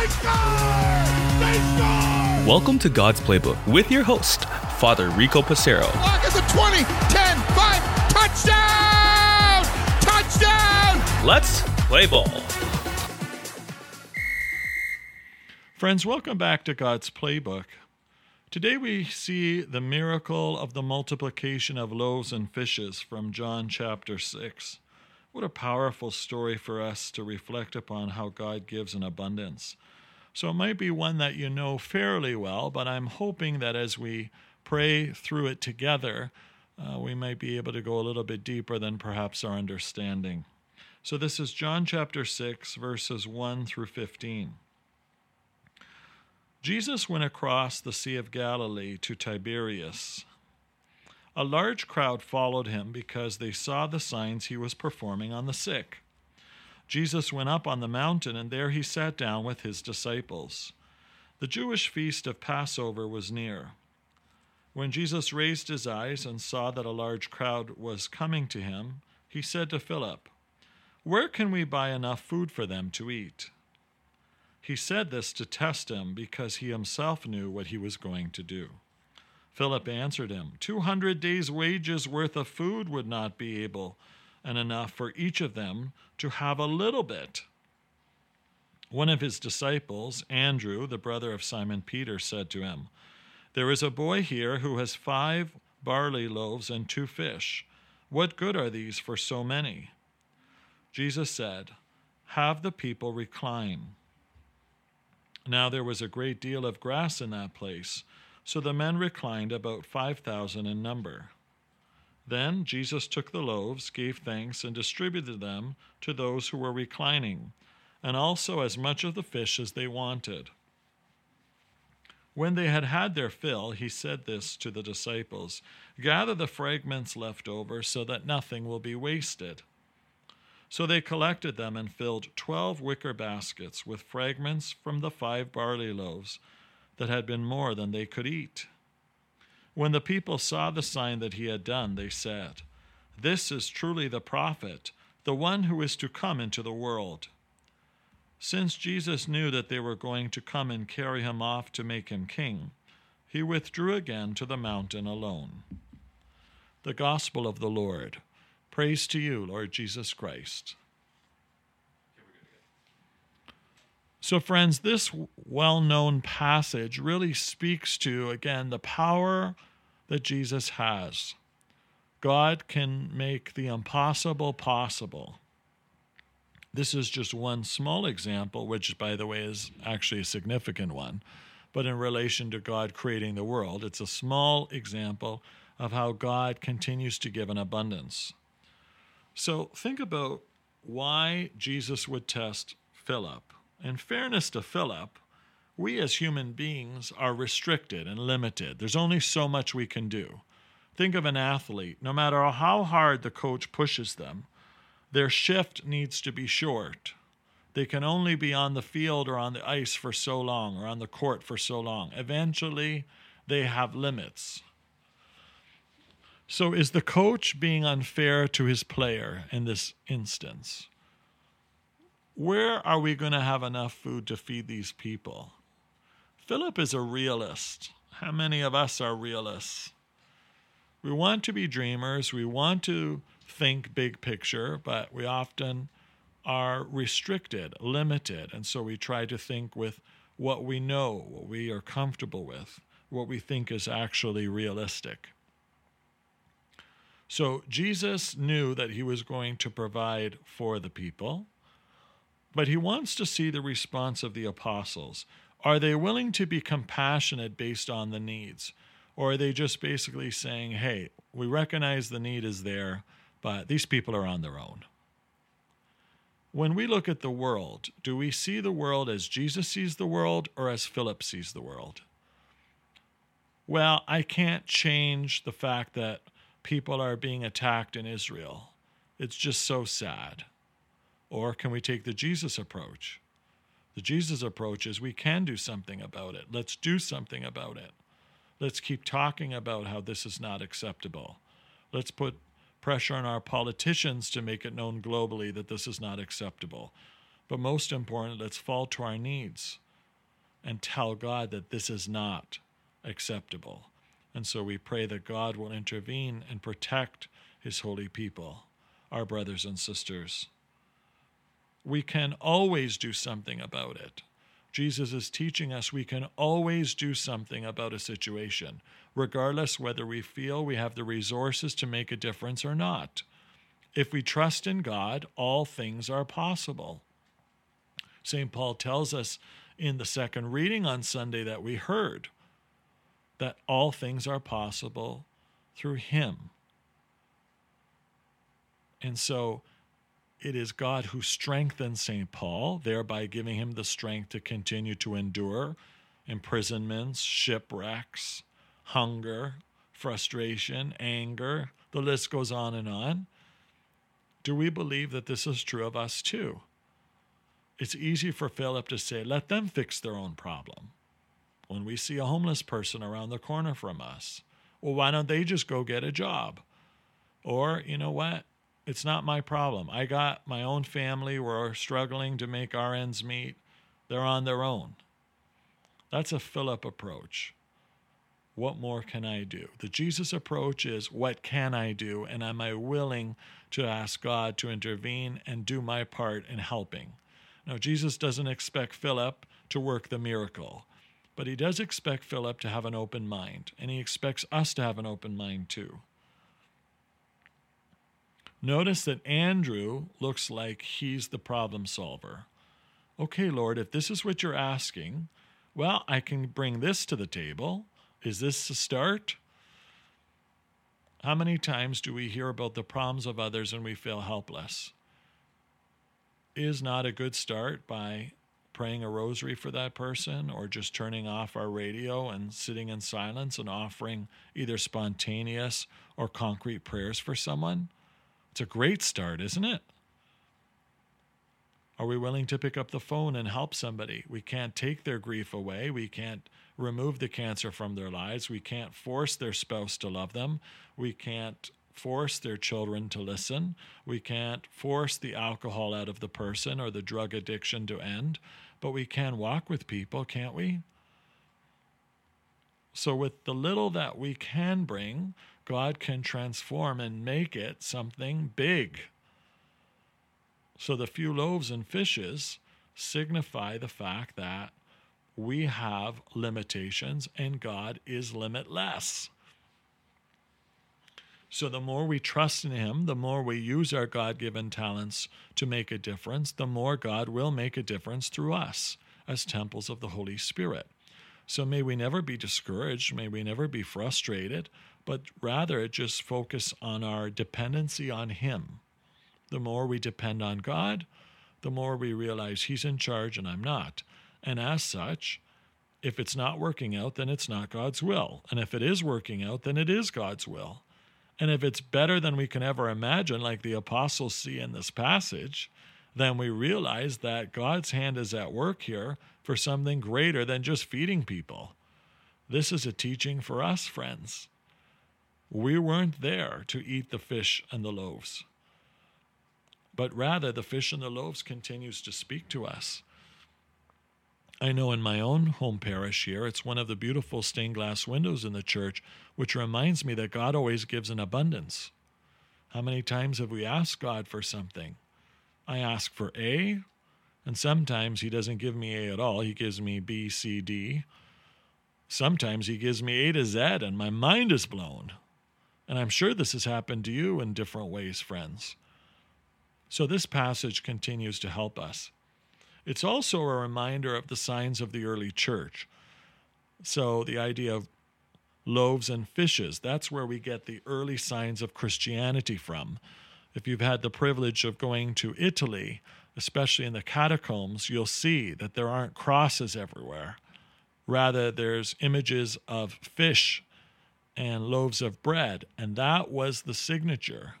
They score! They score! Welcome to God's Playbook with your host, Father Rico Passero. Lock at the 20, 10, 5, touchdown! Touchdown! Let's play ball. Friends, welcome back to God's Playbook. Today we see the miracle of the multiplication of loaves and fishes from John chapter 6. What a powerful story for us to reflect upon how God gives in abundance. So it might be one that you know fairly well, but I'm hoping that as we pray through it together, uh, we might be able to go a little bit deeper than perhaps our understanding. So this is John chapter 6, verses 1 through 15. Jesus went across the Sea of Galilee to Tiberias. A large crowd followed him because they saw the signs he was performing on the sick. Jesus went up on the mountain, and there he sat down with his disciples. The Jewish feast of Passover was near. When Jesus raised his eyes and saw that a large crowd was coming to him, he said to Philip, Where can we buy enough food for them to eat? He said this to test him because he himself knew what he was going to do. Philip answered him, Two hundred days' wages worth of food would not be able and enough for each of them to have a little bit. One of his disciples, Andrew, the brother of Simon Peter, said to him, There is a boy here who has five barley loaves and two fish. What good are these for so many? Jesus said, Have the people recline. Now there was a great deal of grass in that place so the men reclined about 5,000 in number. Then Jesus took the loaves, gave thanks, and distributed them to those who were reclining, and also as much of the fish as they wanted. When they had had their fill, he said this to the disciples Gather the fragments left over, so that nothing will be wasted. So they collected them and filled twelve wicker baskets with fragments from the five barley loaves that had been more than they could eat. When the people saw the sign that he had done, they said, This is truly the prophet, the one who is to come into the world. Since Jesus knew that they were going to come and carry him off to make him king, he withdrew again to the mountain alone. The Gospel of the Lord. Praise to you, Lord Jesus Christ. So, friends, this well known passage really speaks to, again, the power that Jesus has. God can make the impossible possible. This is just one small example, which, by the way, is actually a significant one. But in relation to God creating the world, it's a small example of how God continues to give an abundance. So think about why Jesus would test Philip in fairness to Philip, we as human beings are restricted and limited. There's only so much we can do. Think of an athlete. No matter how hard the coach pushes them, their shift needs to be short. They can only be on the field or on the ice for so long or on the court for so long. Eventually, they have limits. So, is the coach being unfair to his player in this instance? Where are we going to have enough food to feed these people? Philip is a realist. How many of us are realists? We want to be dreamers, we want to think big picture, but we often are restricted, limited, and so we try to think with what we know, what we are comfortable with, what we think is actually realistic. So Jesus knew that he was going to provide for the people. But he wants to see the response of the apostles. Are they willing to be compassionate based on the needs? Or are they just basically saying, hey, we recognize the need is there, but these people are on their own? When we look at the world, do we see the world as Jesus sees the world or as Philip sees the world? Well, I can't change the fact that people are being attacked in Israel. It's just so sad. Or can we take the Jesus approach? The Jesus approach is we can do something about it. Let's do something about it. Let's keep talking about how this is not acceptable. Let's put pressure on our politicians to make it known globally that this is not acceptable. But most important, let's fall to our needs. and tell God that this is not acceptable. And so we pray that God will intervene and protect his holy people, our brothers and sisters. We can always do something about it. Jesus is teaching us we can always do something about a situation, regardless whether we feel we have the resources to make a difference or not. If we trust in God, all things are possible. St. Paul tells us in the second reading on Sunday that we heard that all things are possible through him. And so it is God who strengthens St. Paul, thereby giving him the strength to continue to endure imprisonments, shipwrecks, hunger, frustration, anger. The list goes on and on. Do we believe that this is true of us too? It's easy for Philip to say, let them fix their own problem when we see a homeless person around the corner from us. Well, why don't they just go get a job? Or, you know what? It's not my problem. I got my own family. We're struggling to make our ends meet. They're on their own. That's a Philip approach. What more can I do? The Jesus approach is what can I do? And am I willing to ask God to intervene and do my part in helping? Now, Jesus doesn't expect Philip to work the miracle. But he does expect Philip to have an open mind, and he expects us to have an open mind too. Notice that Andrew looks like he's the problem solver. Okay, Lord, if this is what you're asking, well, I can bring this to the table. Is this a start? How many times do we hear about the problems of others and we feel helpless? Is not a good start by praying a rosary for that person or just turning off our radio and sitting in silence and offering either spontaneous or concrete prayers for someone. It's a great start, isn't it? Are we willing to pick up the phone and help somebody? We can't take their grief away. We can't remove the cancer from their lives. We can't force their spouse to love them. We can't force their children to listen. We can't force the alcohol out of the person or the drug addiction to end but we can walk with people, can't we? So, with the little that we can bring, God can transform and make it something big. So, the few loaves and fishes signify the fact that we have limitations and God is limitless. So, the more we trust in Him, the more we use our God given talents to make a difference, the more God will make a difference through us as temples of the Holy Spirit. So, may we never be discouraged, may we never be frustrated, but rather just focus on our dependency on Him. The more we depend on God, the more we realize He's in charge and I'm not. And as such, if it's not working out, then it's not God's will. And if it is working out, then it is God's will. And if it's better than we can ever imagine, like the apostles see in this passage, then we realize that God's hand is at work here for something greater than just feeding people. This is a teaching for us, friends. We weren't there to eat the fish and the loaves, but rather the fish and the loaves continues to speak to us. I know in my own home parish here, it's one of the beautiful stained glass windows in the church, which reminds me that God always gives in abundance. How many times have we asked God for something? I ask for A, and sometimes He doesn't give me A at all. He gives me B, C, D. Sometimes He gives me A to Z, and my mind is blown. And I'm sure this has happened to you in different ways, friends. So this passage continues to help us. It's also a reminder of the signs of the early church. So, the idea of loaves and fishes, that's where we get the early signs of Christianity from. If you've had the privilege of going to Italy, especially in the catacombs, you'll see that there aren't crosses everywhere. Rather, there's images of fish and loaves of bread. And that was the signature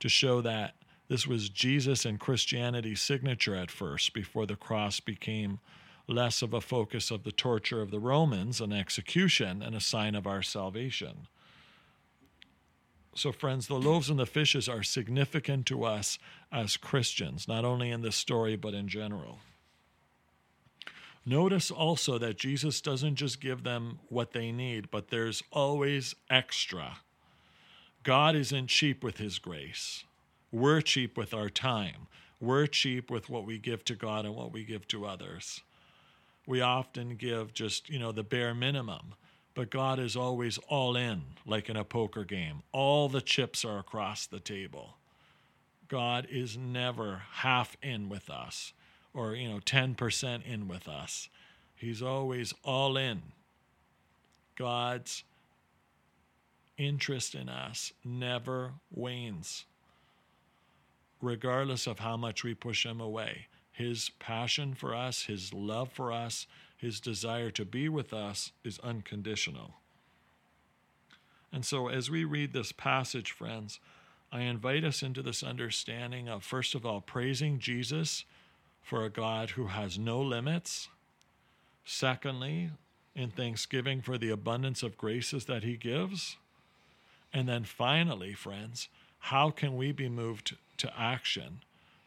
to show that this was Jesus and Christianity's signature at first, before the cross became less of a focus of the torture of the Romans and execution and a sign of our salvation. So, friends, the loaves and the fishes are significant to us as Christians, not only in this story, but in general. Notice also that Jesus doesn't just give them what they need, but there's always extra. God isn't cheap with his grace. We're cheap with our time. We're cheap with what we give to God and what we give to others. We often give just, you know, the bare minimum, but God is always all in, like in a poker game. All the chips are across the table. God is never half in with us or, you know, 10% in with us. He's always all in. God's interest in us never wanes regardless of how much we push him away. His passion for us, his love for us, his desire to be with us is unconditional. And so, as we read this passage, friends, I invite us into this understanding of, first of all, praising Jesus for a God who has no limits. Secondly, in thanksgiving for the abundance of graces that he gives. And then finally, friends, how can we be moved to action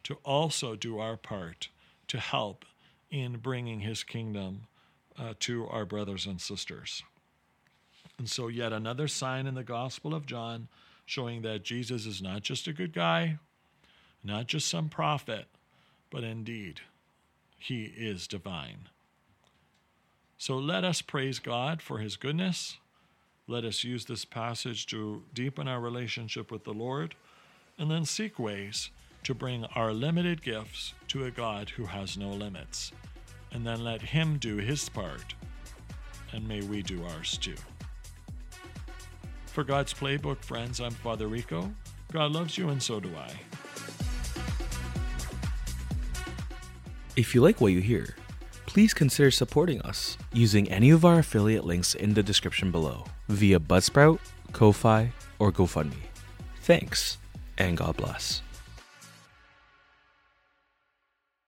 to also do our part to help in bringing his kingdom uh, to our brothers and sisters. And so, yet another sign in the Gospel of John showing that Jesus is not just a good guy, not just some prophet, but indeed, he is divine. So let us praise God for his goodness. Let us use this passage to deepen our relationship with the Lord and then seek ways to bring our limited gifts to a God who has no limits. And then let Him do His part, and may we do ours too. For God's Playbook, friends, I'm Father Rico. God loves you, and so do I. If you like what you hear, please consider supporting us using any of our affiliate links in the description below via Buzzsprout, Ko-Fi, or GoFundMe. Thanks and God bless.